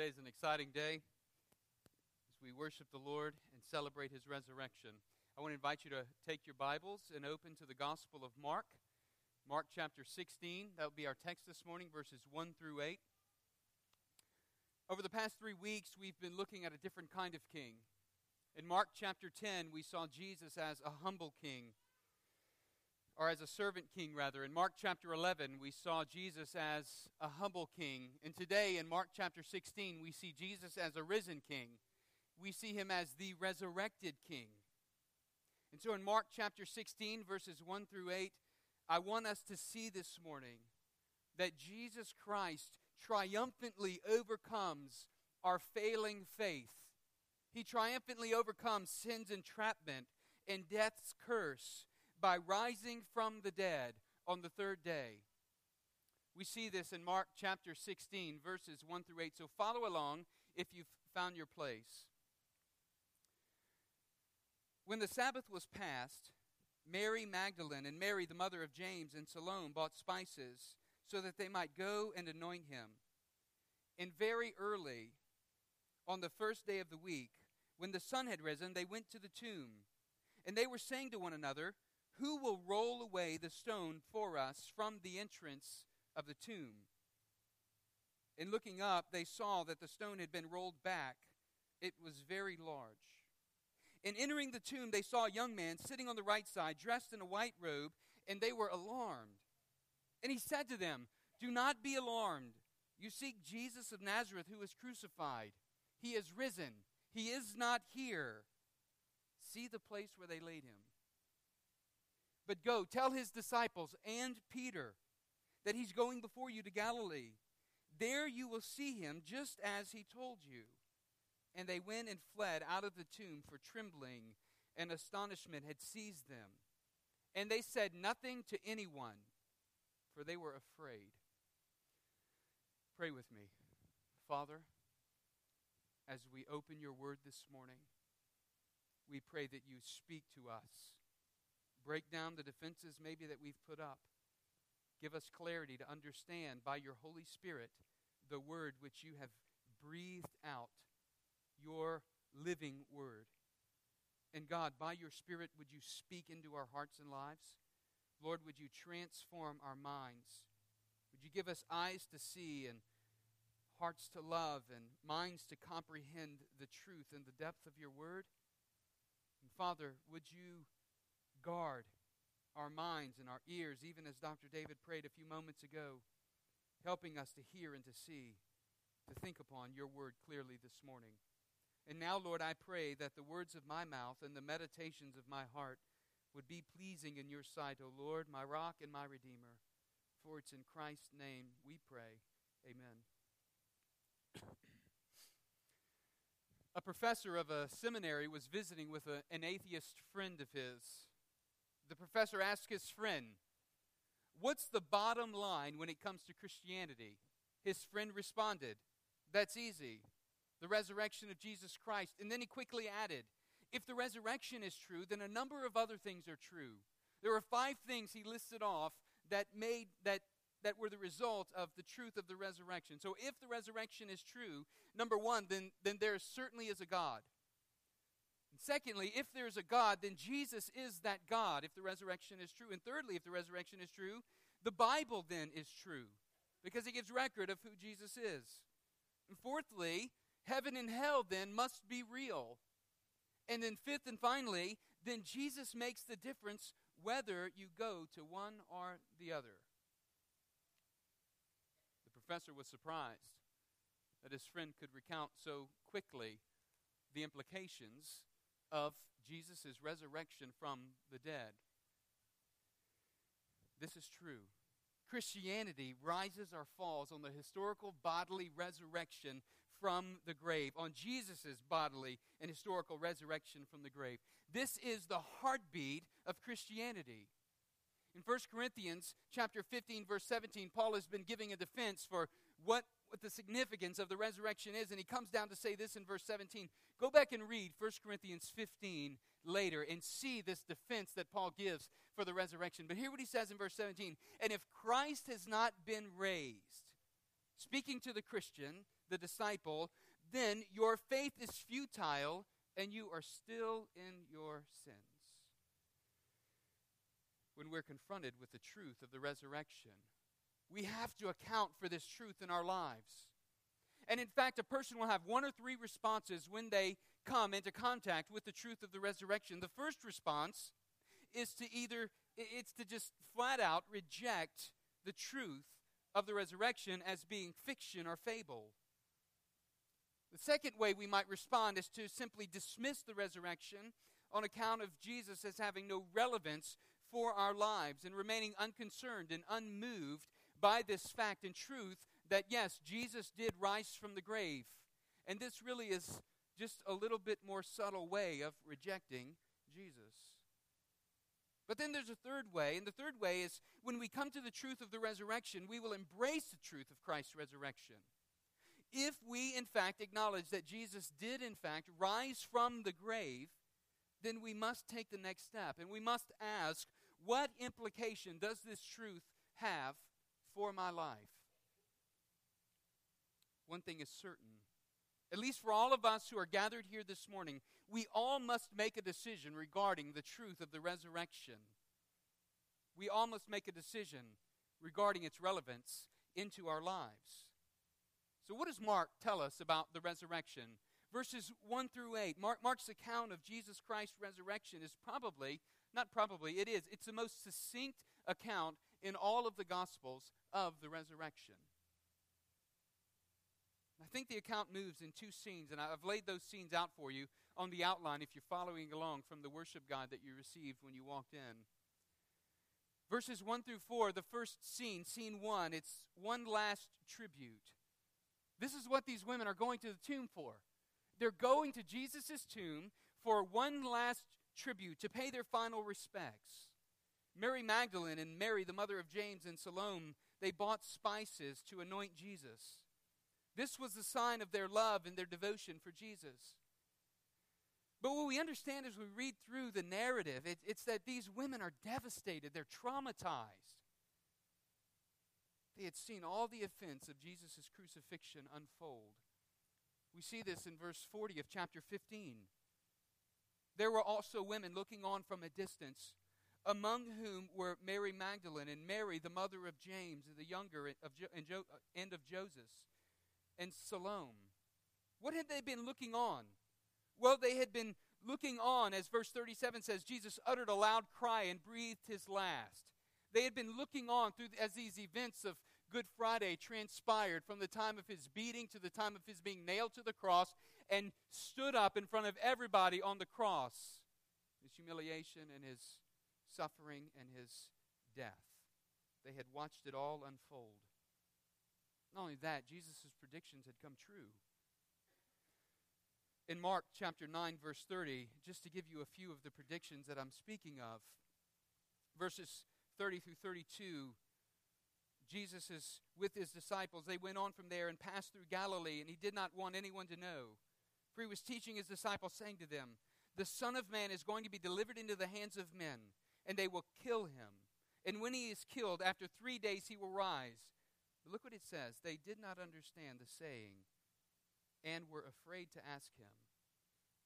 Today is an exciting day as we worship the Lord and celebrate his resurrection. I want to invite you to take your Bibles and open to the Gospel of Mark, Mark chapter 16. That will be our text this morning, verses 1 through 8. Over the past three weeks, we've been looking at a different kind of king. In Mark chapter 10, we saw Jesus as a humble king, or as a servant king, rather. In Mark chapter 11, we saw Jesus as a humble king. And today, in Mark chapter 16, we see Jesus as a risen king. We see him as the resurrected king. And so in Mark chapter 16, verses 1 through 8, I want us to see this morning that Jesus Christ triumphantly overcomes our failing faith. He triumphantly overcomes sin's entrapment and death's curse by rising from the dead on the third day. We see this in Mark chapter 16, verses 1 through 8. So follow along if you've found your place. When the Sabbath was past, Mary Magdalene and Mary, the mother of James, and Salome bought spices so that they might go and anoint him. And very early, on the first day of the week, when the sun had risen, they went to the tomb. And they were saying to one another, Who will roll away the stone for us from the entrance of the tomb? And looking up, they saw that the stone had been rolled back. It was very large. And entering the tomb, they saw a young man sitting on the right side, dressed in a white robe, and they were alarmed. And he said to them, Do not be alarmed. You seek Jesus of Nazareth who was crucified. He is risen. He is not here. See the place where they laid him. But go, tell his disciples and Peter that he's going before you to Galilee. There you will see him just as he told you. And they went and fled out of the tomb, for trembling and astonishment had seized them. And they said nothing to anyone, for they were afraid. Pray with me. Father, as we open your word this morning, we pray that you speak to us. Break down the defenses maybe that we've put up. Give us clarity to understand by your Holy Spirit the word which you have breathed out your living word. And God, by your Spirit, would you speak into our hearts and lives? Lord, would you transform our minds? Would you give us eyes to see and hearts to love and minds to comprehend the truth and the depth of your word? And Father, would you guard our minds and our ears, even as Dr. David prayed a few moments ago, helping us to hear and to see, to think upon your word clearly this morning. And now, Lord, I pray that the words of my mouth and the meditations of my heart would be pleasing in your sight, O Lord, my rock and my redeemer. For it's in Christ's name we pray. Amen. a professor of a seminary was visiting with a, an atheist friend of his. The professor asked his friend, What's the bottom line when it comes to Christianity? His friend responded, That's easy the resurrection of Jesus Christ. And then he quickly added, if the resurrection is true, then a number of other things are true. There are five things he listed off that made that that were the result of the truth of the resurrection. So if the resurrection is true, number 1, then then there certainly is a God. Secondly, if there's a God, then Jesus is that God if the resurrection is true. And thirdly, if the resurrection is true, the Bible then is true because it gives record of who Jesus is. And fourthly, Heaven and hell then must be real. And then, fifth and finally, then Jesus makes the difference whether you go to one or the other. The professor was surprised that his friend could recount so quickly the implications of Jesus' resurrection from the dead. This is true. Christianity rises or falls on the historical bodily resurrection from the grave, on Jesus' bodily and historical resurrection from the grave. This is the heartbeat of Christianity. In 1 Corinthians chapter 15 verse 17, Paul has been giving a defense for what, what the significance of the resurrection is and he comes down to say this in verse 17. Go back and read 1 Corinthians 15 later and see this defense that Paul gives for the resurrection. But hear what he says in verse 17. And if Christ has not been raised, speaking to the Christian, the disciple, then your faith is futile and you are still in your sins. When we're confronted with the truth of the resurrection, we have to account for this truth in our lives. And in fact, a person will have one or three responses when they come into contact with the truth of the resurrection. The first response is to either it's to just flat out reject the truth of the resurrection as being fiction or fable. The second way we might respond is to simply dismiss the resurrection on account of Jesus as having no relevance for our lives and remaining unconcerned and unmoved by this fact and truth that yes, Jesus did rise from the grave. And this really is just a little bit more subtle way of rejecting Jesus. But then there's a third way, and the third way is when we come to the truth of the resurrection, we will embrace the truth of Christ's resurrection. If we, in fact, acknowledge that Jesus did, in fact, rise from the grave, then we must take the next step, and we must ask, what implication does this truth have for my life? One thing is certain at least for all of us who are gathered here this morning, we all must make a decision regarding the truth of the resurrection. We all must make a decision regarding its relevance into our lives. So, what does Mark tell us about the resurrection? Verses 1 through 8. Mark, Mark's account of Jesus Christ's resurrection is probably, not probably, it is, it's the most succinct account in all of the Gospels of the resurrection. I think the account moves in two scenes, and I've laid those scenes out for you on the outline if you're following along from the worship guide that you received when you walked in. Verses 1 through 4, the first scene, scene 1, it's one last tribute. This is what these women are going to the tomb for. They're going to Jesus' tomb for one last tribute to pay their final respects. Mary Magdalene and Mary, the mother of James and Salome, they bought spices to anoint Jesus. This was the sign of their love and their devotion for Jesus. But what we understand as we read through the narrative, it, it's that these women are devastated, they're traumatized. They had seen all the offense of Jesus' crucifixion unfold. We see this in verse 40 of chapter 15. There were also women looking on from a distance, among whom were Mary Magdalene and Mary, the mother of James, the younger of jo- and, jo- uh, and of Joseph and Salome. What had they been looking on? Well, they had been looking on, as verse 37 says, Jesus uttered a loud cry and breathed his last. They had been looking on through as these events of Good Friday transpired from the time of his beating to the time of his being nailed to the cross and stood up in front of everybody on the cross. His humiliation and his suffering and his death. They had watched it all unfold. Not only that, Jesus' predictions had come true. In Mark chapter 9, verse 30, just to give you a few of the predictions that I'm speaking of, verses 30 through 32, Jesus is with his disciples. They went on from there and passed through Galilee, and he did not want anyone to know. For he was teaching his disciples, saying to them, The Son of Man is going to be delivered into the hands of men, and they will kill him. And when he is killed, after three days he will rise. But look what it says. They did not understand the saying and were afraid to ask him.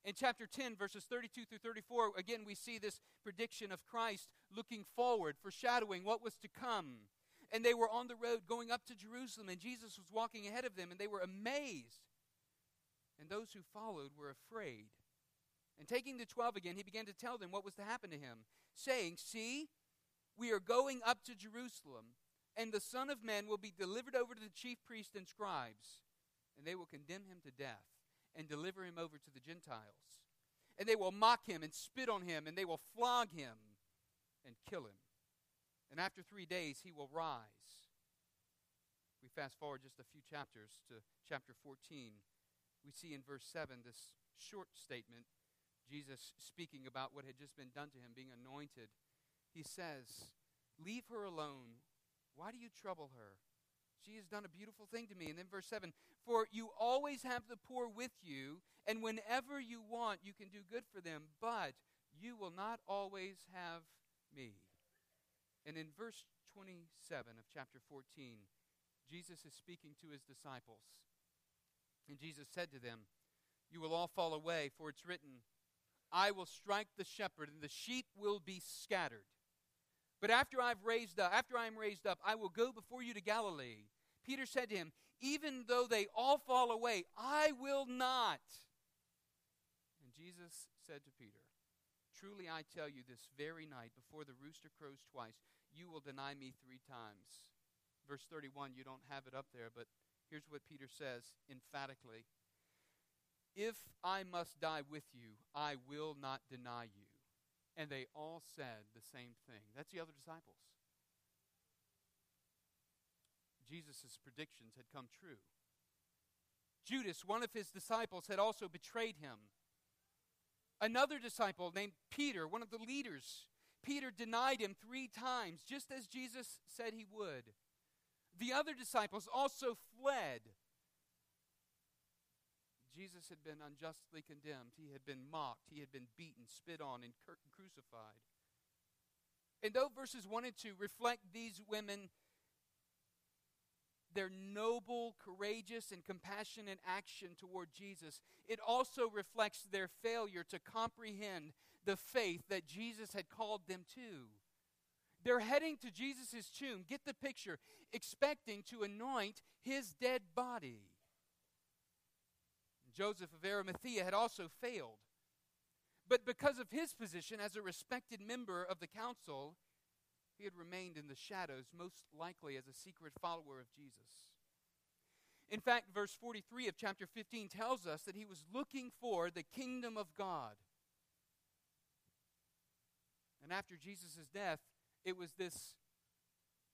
In chapter 10, verses 32 through 34, again, we see this prediction of Christ looking forward, foreshadowing what was to come. And they were on the road going up to Jerusalem, and Jesus was walking ahead of them, and they were amazed. And those who followed were afraid. And taking the twelve again, he began to tell them what was to happen to him, saying, See, we are going up to Jerusalem and the Son of Man will be delivered over to the chief priests and scribes, and they will condemn him to death and deliver him over to the Gentiles. And they will mock him and spit on him, and they will flog him and kill him. And after three days, he will rise. We fast forward just a few chapters to chapter 14. We see in verse 7 this short statement Jesus speaking about what had just been done to him, being anointed. He says, Leave her alone why do you trouble her? She has done a beautiful thing to me. And then verse 7 For you always have the poor with you, and whenever you want, you can do good for them, but you will not always have me. And in verse 27 of chapter 14, Jesus is speaking to his disciples. And Jesus said to them, You will all fall away, for it's written, I will strike the shepherd, and the sheep will be scattered. But after I've raised up, after I am raised up, I will go before you to Galilee. Peter said to him, Even though they all fall away, I will not. And Jesus said to Peter, Truly I tell you, this very night, before the rooster crows twice, you will deny me three times. Verse 31, you don't have it up there, but here's what Peter says emphatically If I must die with you, I will not deny you. And they all said the same thing. That's the other disciples. Jesus' predictions had come true. Judas, one of his disciples, had also betrayed him. Another disciple named Peter, one of the leaders, Peter denied him three times, just as Jesus said he would. The other disciples also fled. Jesus had been unjustly condemned. He had been mocked. He had been beaten, spit on, and crucified. And though verses 1 and 2 reflect these women their noble, courageous, and compassionate action toward Jesus, it also reflects their failure to comprehend the faith that Jesus had called them to. They're heading to Jesus' tomb, get the picture, expecting to anoint his dead body. Joseph of Arimathea had also failed. But because of his position as a respected member of the council, he had remained in the shadows, most likely as a secret follower of Jesus. In fact, verse 43 of chapter 15 tells us that he was looking for the kingdom of God. And after Jesus' death, it was this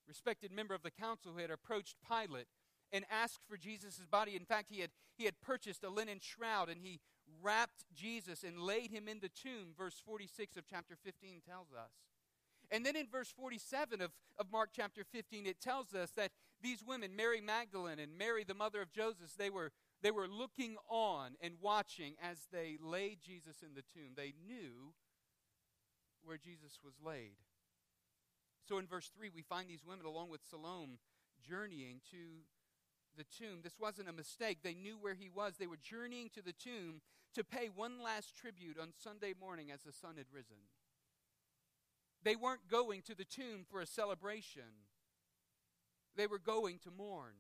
respected member of the council who had approached Pilate and asked for Jesus' body. In fact, he had, he had purchased a linen shroud and he wrapped Jesus and laid him in the tomb, verse 46 of chapter 15 tells us. And then in verse 47 of, of Mark chapter 15, it tells us that these women, Mary Magdalene and Mary, the mother of Joseph, they were, they were looking on and watching as they laid Jesus in the tomb. They knew where Jesus was laid. So in verse 3, we find these women, along with Salome, journeying to the tomb. This wasn't a mistake. They knew where he was. They were journeying to the tomb to pay one last tribute on Sunday morning as the sun had risen. They weren't going to the tomb for a celebration, they were going to mourn.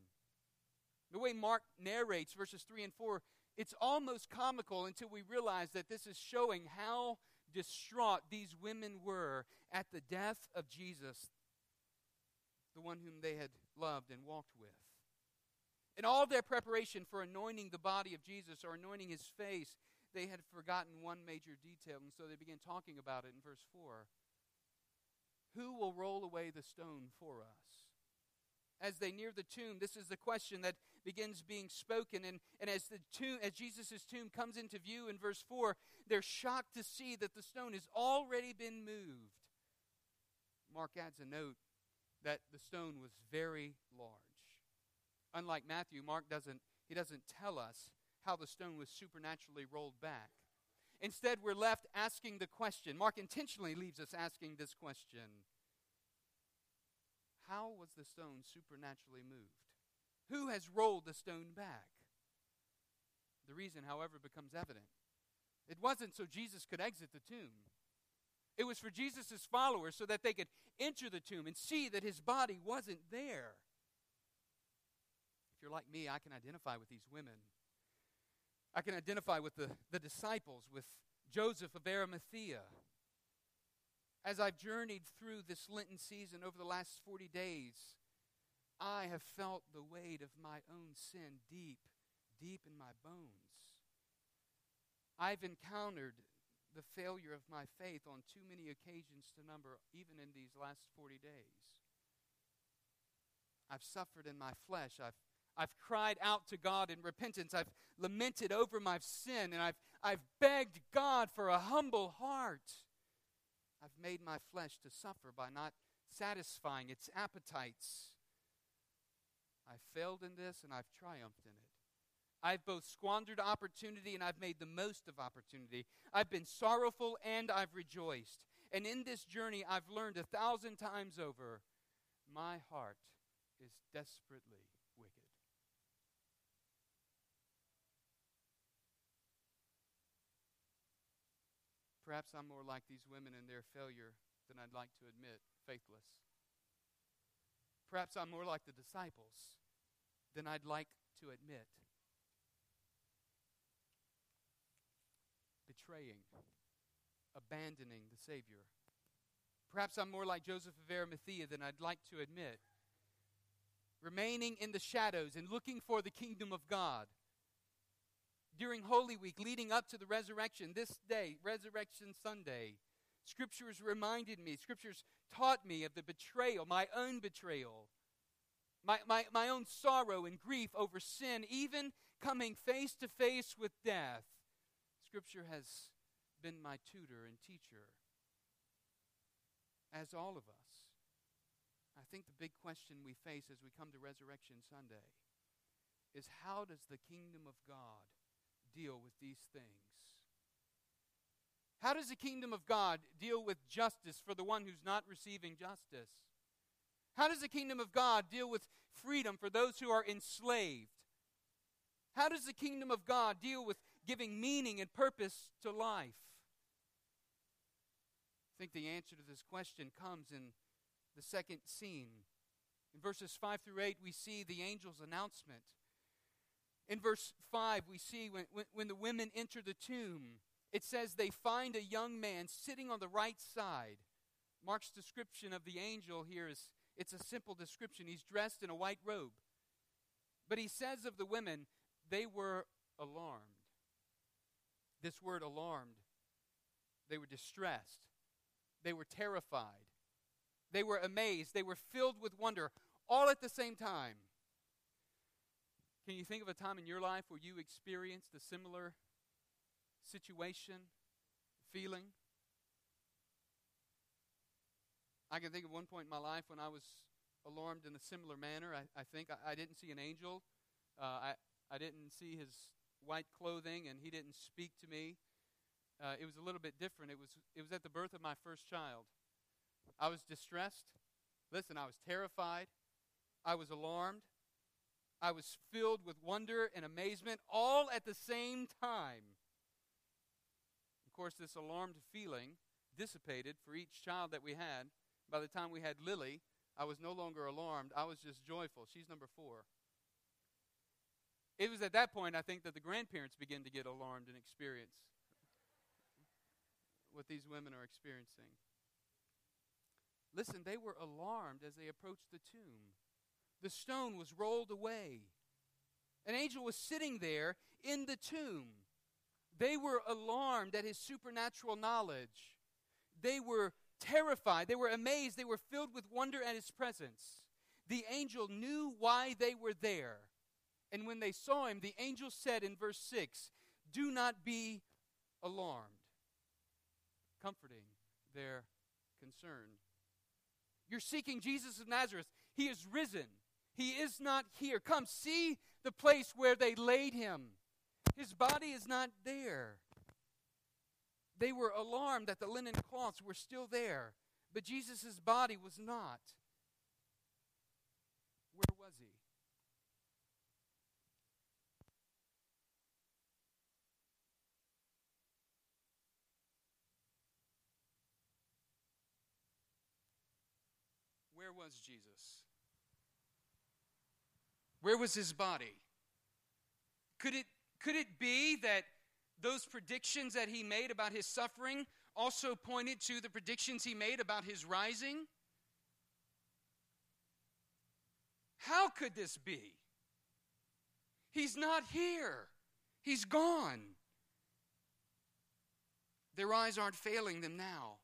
The way Mark narrates verses 3 and 4, it's almost comical until we realize that this is showing how distraught these women were at the death of Jesus, the one whom they had loved and walked with. In all their preparation for anointing the body of Jesus or anointing his face, they had forgotten one major detail, and so they began talking about it in verse 4. Who will roll away the stone for us? As they near the tomb, this is the question that begins being spoken. And, and as, the tomb, as Jesus' tomb comes into view in verse 4, they're shocked to see that the stone has already been moved. Mark adds a note that the stone was very large. Unlike Matthew, Mark doesn't, he doesn't tell us how the stone was supernaturally rolled back. Instead, we're left asking the question. Mark intentionally leaves us asking this question How was the stone supernaturally moved? Who has rolled the stone back? The reason, however, becomes evident. It wasn't so Jesus could exit the tomb. It was for Jesus' followers so that they could enter the tomb and see that his body wasn't there. If you're like me, I can identify with these women I can identify with the, the disciples, with Joseph of Arimathea. As I've journeyed through this Lenten season over the last 40 days, I have felt the weight of my own sin deep, deep in my bones. I've encountered the failure of my faith on too many occasions to number, even in these last 40 days. I've suffered in my flesh. I've I've cried out to God in repentance. I've lamented over my sin, and I've, I've begged God for a humble heart. I've made my flesh to suffer by not satisfying its appetites. I've failed in this, and I've triumphed in it. I've both squandered opportunity and I've made the most of opportunity. I've been sorrowful and I've rejoiced. And in this journey, I've learned a thousand times over my heart is desperately Perhaps I'm more like these women in their failure than I'd like to admit, faithless. Perhaps I'm more like the disciples than I'd like to admit. Betraying, abandoning the Savior. Perhaps I'm more like Joseph of Arimathea than I'd like to admit. Remaining in the shadows and looking for the kingdom of God. During Holy Week, leading up to the resurrection, this day, Resurrection Sunday, Scriptures reminded me, Scriptures taught me of the betrayal, my own betrayal, my, my, my own sorrow and grief over sin, even coming face to face with death. Scripture has been my tutor and teacher, as all of us. I think the big question we face as we come to Resurrection Sunday is how does the kingdom of God deal with these things? How does the kingdom of God deal with justice for the one who's not receiving justice? How does the kingdom of God deal with freedom for those who are enslaved? How does the kingdom of God deal with giving meaning and purpose to life? I think the answer to this question comes in the second scene. In verses 5 through 8, we see the angel's announcement. In verse 5, we see when, when, when the women enter the tomb, it says they find a young man sitting on the right side. Mark's description of the angel here is it's a simple description. He's dressed in a white robe. But he says of the women, they were alarmed. This word alarmed, they were distressed. They were terrified. They were amazed. They were filled with wonder, all at the same time. Can you think of a time in your life where you experienced a similar situation, feeling. I can think of one point in my life when I was alarmed in a similar manner. I, I think I, I, didn't see an angel. Uh, I, I didn't see his white clothing, and he didn't speak to me. Uh, it was a little bit different. It was, it was at the birth of my first child. I was distressed. Listen, I was terrified. I was alarmed. I was filled with wonder and amazement all at the same time Of course, this alarmed feeling dissipated for each child that we had. By the time we had Lily, I was no longer alarmed. I was just joyful. She's number four. It was at that point, I think, that the grandparents began to get alarmed and experience what these women are experiencing. Listen, they were alarmed as they approached the tomb. The stone was rolled away. An angel was sitting there in the tomb. They were alarmed at his supernatural knowledge. They were terrified. They were amazed. They were filled with wonder at his presence. The angel knew why they were there. And when they saw him, the angel said in verse 6 Do not be alarmed, comforting their concern. You're seeking Jesus of Nazareth. He is risen. He is not here. Come, see the place where they laid him. His body is not there. They were alarmed that the linen cloths were still there, but Jesus' body was not. Where was he? Where was Jesus? Where was his body? Could it could it be that those predictions that he made about his suffering also pointed to the predictions he made about his rising? How could this be? He's not here. He's gone. Their eyes aren't failing them now.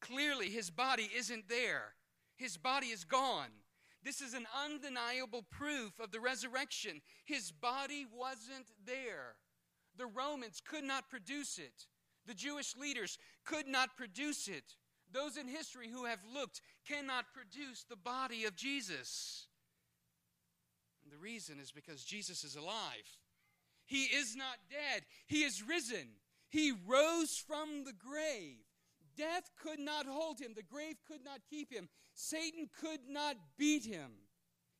Clearly, his body isn't there. His body is gone. This is an undeniable proof of the resurrection. His body wasn't there. The Romans could not produce it, the Jewish leaders could not produce it. Those in history who have looked cannot produce the body of Jesus. And the reason is because Jesus is alive. He is not dead, He is risen. He rose from the grave. Death could not hold him, the grave could not keep him, Satan could not beat him.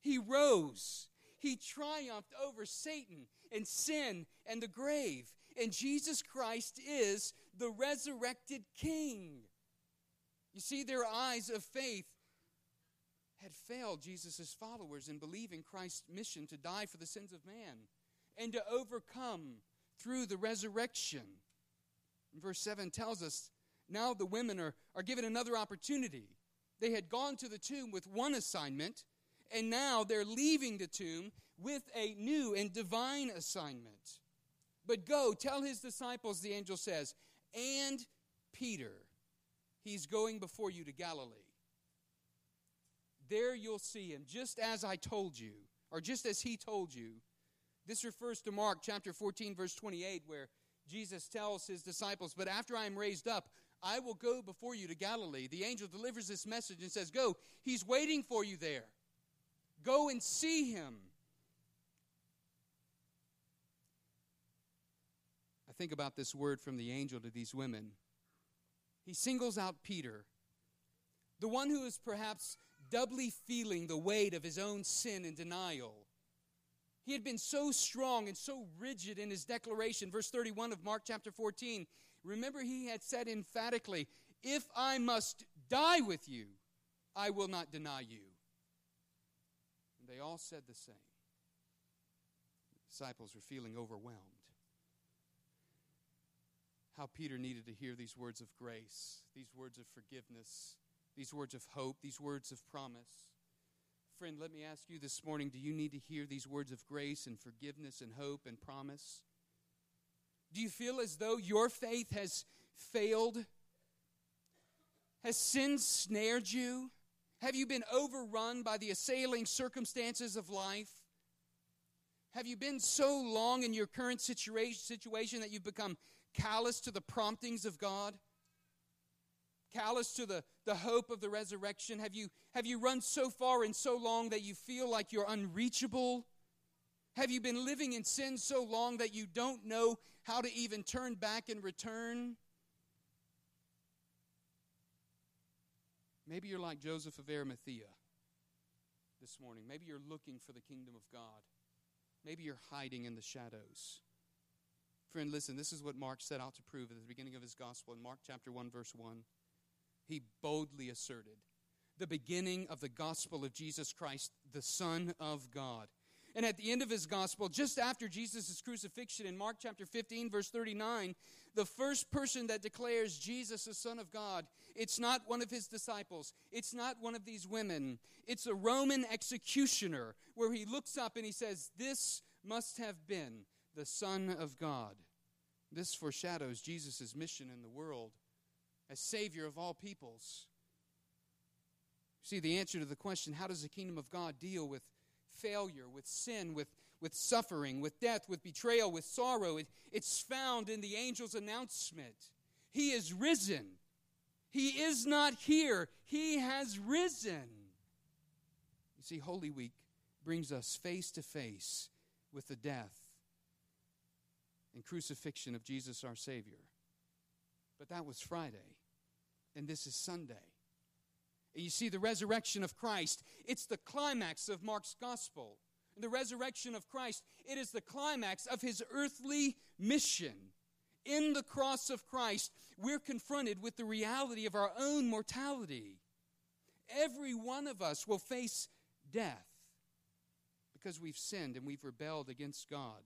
He rose. He triumphed over Satan and sin and the grave. And Jesus Christ is the resurrected King. You see, their eyes of faith had failed Jesus' followers in believing Christ's mission to die for the sins of man and to overcome through the resurrection. verse 7 tells us now the women are, are given another opportunity. They had gone to the tomb with one assignment, and now they're leaving the tomb with a new and divine assignment. But go, tell his disciples, the angel says, and Peter, he's going before you to Galilee. There you'll see him, just as I told you, or just as he told you. This refers to Mark chapter 14, verse 28, where Jesus tells his disciples, But after I am raised up, I will go before you to Galilee. The angel delivers this message and says, Go, he's waiting for you there. Go and see him. I think about this word from the angel to these women. He singles out Peter, the one who is perhaps doubly feeling the weight of his own sin and denial. He had been so strong and so rigid in his declaration. Verse 31 of Mark chapter 14. Remember, he had said emphatically, If I must die with you, I will not deny you. And they all said the same. The disciples were feeling overwhelmed. How Peter needed to hear these words of grace, these words of forgiveness, these words of hope, these words of promise. Friend, let me ask you this morning do you need to hear these words of grace and forgiveness and hope and promise? Do you feel as though your faith has failed? Has sin snared you? Have you been overrun by the assailing circumstances of life? Have you been so long in your current situation that you've become callous to the promptings of God? callous to the, the hope of the resurrection? Have you, have you run so far and so long that you feel like you're unreachable? Have you been living in sin so long that you don't know how to even turn back and return? Maybe you're like Joseph of Arimathea this morning. Maybe you're looking for the kingdom of God. Maybe you're hiding in the shadows. Friend, listen, this is what Mark set out to prove at the beginning of his gospel in Mark chapter 1, verse 1 he boldly asserted the beginning of the gospel of Jesus Christ, the Son of God. And at the end of his gospel, just after Jesus' crucifixion in Mark chapter 15, verse 39, the first person that declares Jesus the Son of God, it's not one of his disciples. It's not one of these women. It's a Roman executioner where he looks up and he says, This must have been the Son of God. This foreshadows Jesus' mission in the world as Savior of all peoples. See, the answer to the question how does the kingdom of God deal with failure, with sin, with, with suffering, with death, with betrayal, with sorrow? It, it's found in the angel's announcement. He is risen. He is not here. He has risen. You see, Holy Week brings us face to face with the death and crucifixion of Jesus our Savior. But that was Friday and this is Sunday. You see, the resurrection of Christ, it's the climax of Mark's gospel. The resurrection of Christ, it is the climax of his earthly mission. In the cross of Christ, we're confronted with the reality of our own mortality. Every one of us will face death because we've sinned and we've rebelled against God.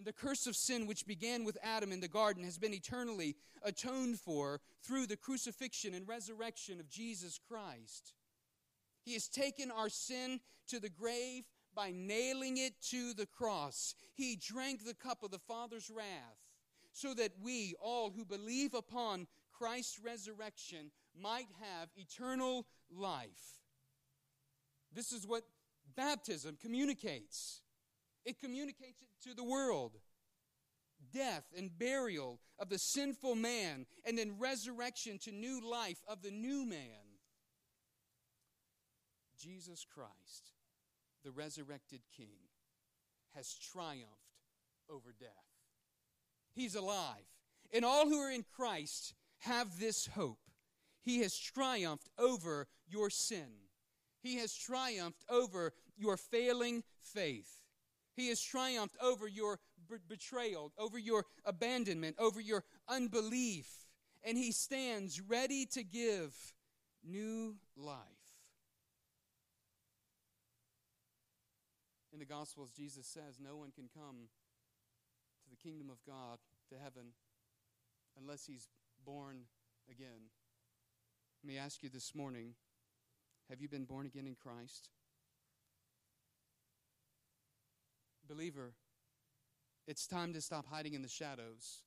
And the curse of sin, which began with Adam in the garden, has been eternally atoned for through the crucifixion and resurrection of Jesus Christ. He has taken our sin to the grave by nailing it to the cross. He drank the cup of the Father's wrath so that we, all who believe upon Christ's resurrection, might have eternal life. This is what baptism communicates. It communicates it to the world death and burial of the sinful man, and then resurrection to new life of the new man. Jesus Christ, the resurrected King, has triumphed over death. He's alive. And all who are in Christ have this hope. He has triumphed over your sin. He has triumphed over your failing faith. He has triumphed over your b- betrayal, over your abandonment, over your unbelief, and he stands ready to give new life. In the Gospels, Jesus says, No one can come to the kingdom of God, to heaven, unless he's born again. Let me ask you this morning have you been born again in Christ? Believer, it's time to stop hiding in the shadows.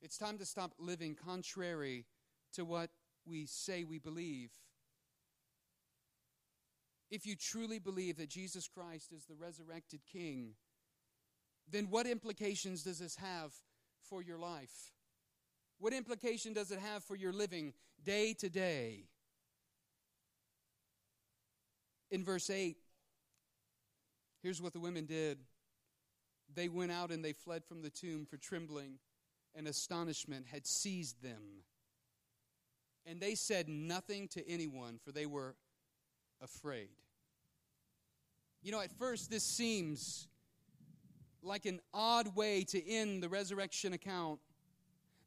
It's time to stop living contrary to what we say we believe. If you truly believe that Jesus Christ is the resurrected King, then what implications does this have for your life? What implication does it have for your living day to day? In verse 8, here's what the women did they went out and they fled from the tomb, for trembling and astonishment had seized them. And they said nothing to anyone, for they were afraid. You know, at first, this seems like an odd way to end the resurrection account.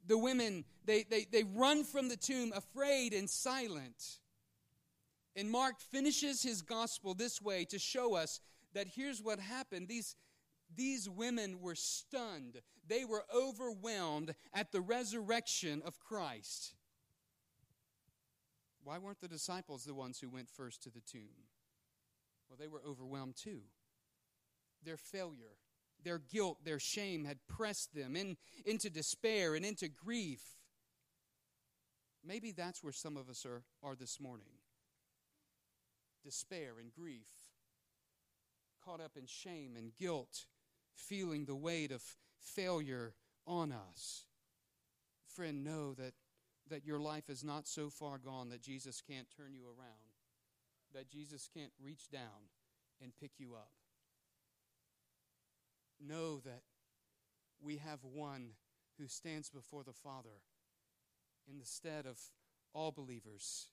The women, they, they, they run from the tomb afraid and silent. And Mark finishes his gospel this way to show us that here's what happened. These, these women were stunned, they were overwhelmed at the resurrection of Christ. Why weren't the disciples the ones who went first to the tomb? Well, they were overwhelmed too. Their failure, their guilt, their shame had pressed them in, into despair and into grief. Maybe that's where some of us are, are this morning despair and grief, caught up in shame and guilt, feeling the weight of failure on us. Friend, know that, that your life is not so far gone that Jesus can't turn you around, that Jesus can't reach down and pick you up. Know that we have one who stands before the Father in the stead of all believers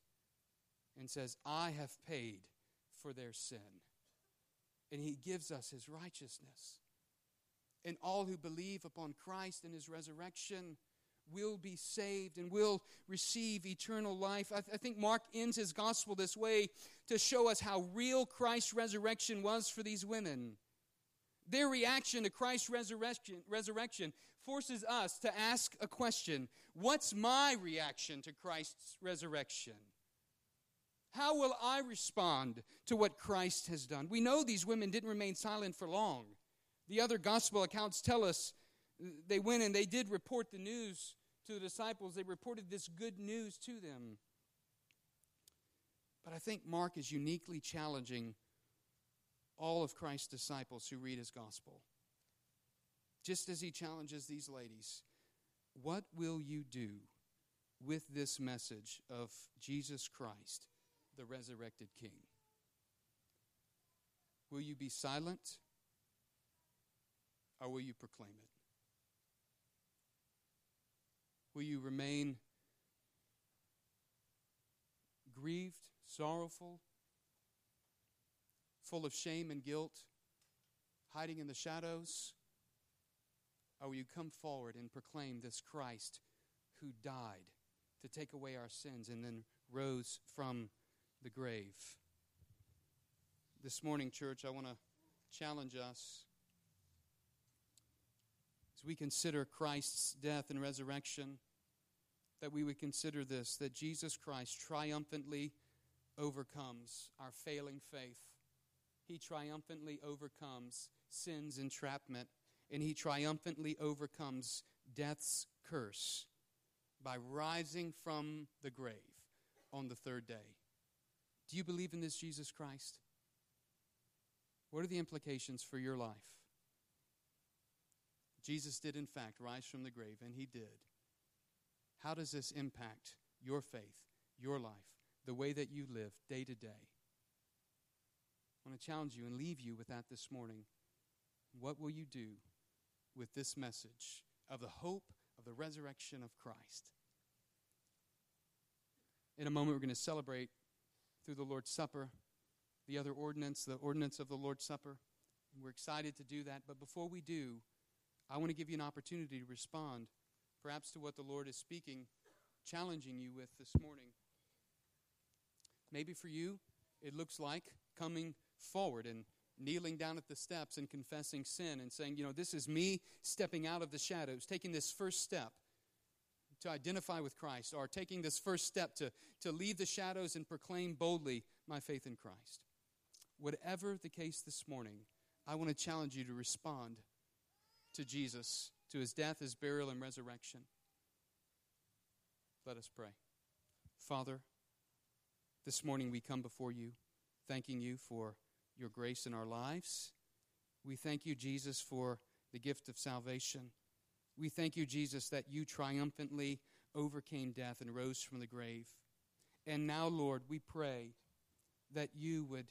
and says, I have paid for their sin. And he gives us his righteousness. And all who believe upon Christ and his resurrection will be saved and will receive eternal life. I, th- I, think Mark ends his gospel this way to show us how real Christ's resurrection was for these women. Their reaction to Christ's resurrection, resurrection forces us to ask a question What's my reaction to Christ's resurrection? How will I respond to what Christ has done? We know these women didn't remain silent for long. The other gospel accounts tell us they went and they did report the news to the disciples. They reported this good news to them. But I think Mark is uniquely challenging all of Christ's disciples who read his gospel. Just as he challenges these ladies, what will you do with this message of Jesus Christ the resurrected King? Will you be silent or will you proclaim it? Will you remain grieved, sorrowful, full of shame and guilt, hiding in the shadows? Or will you come forward and proclaim this Christ who died to take away our sins and then rose from the grave. This morning, church, I want to challenge us as we consider Christ's death and resurrection, that we would consider this that Jesus Christ triumphantly overcomes our failing faith. He triumphantly overcomes sin's entrapment, and he triumphantly overcomes death's curse by rising from the grave on the third day. Do you believe in this Jesus Christ? What are the implications for your life? Jesus did, in fact, rise from the grave, and he did. How does this impact your faith, your life, the way that you live day to day? I want to challenge you and leave you with that this morning. What will you do with this message of the hope of the resurrection of Christ? In a moment, we're going to celebrate through the Lord's Supper, the other ordinance, the ordinance of the Lord's Supper. We're excited to do that. But before we do, I want to give you an opportunity to respond, perhaps to what the Lord is speaking, challenging you with this morning. Maybe for you, it looks like coming forward and kneeling down at the steps and confessing sin and saying, you know, this is me stepping out of the shadows, taking this first step to identify with Christ, or taking this first step to, to leave the shadows and proclaim boldly my faith in Christ. Whatever the case this morning, I want to challenge you to respond to Jesus, to his death, his burial, and resurrection. Let us pray. Father, this morning we come before you, thanking you for your grace in our lives. We thank you, Jesus, for the gift of salvation. We thank you, Jesus, that you triumphantly overcame death and rose from the grave. And now, Lord, we pray that you would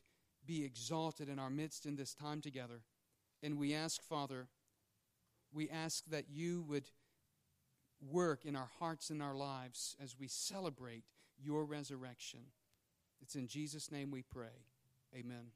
be exalted in our midst in this time together. And we ask, Father, we ask that you would work in our hearts and our lives as we celebrate your resurrection. It's in Jesus' name we pray. Amen.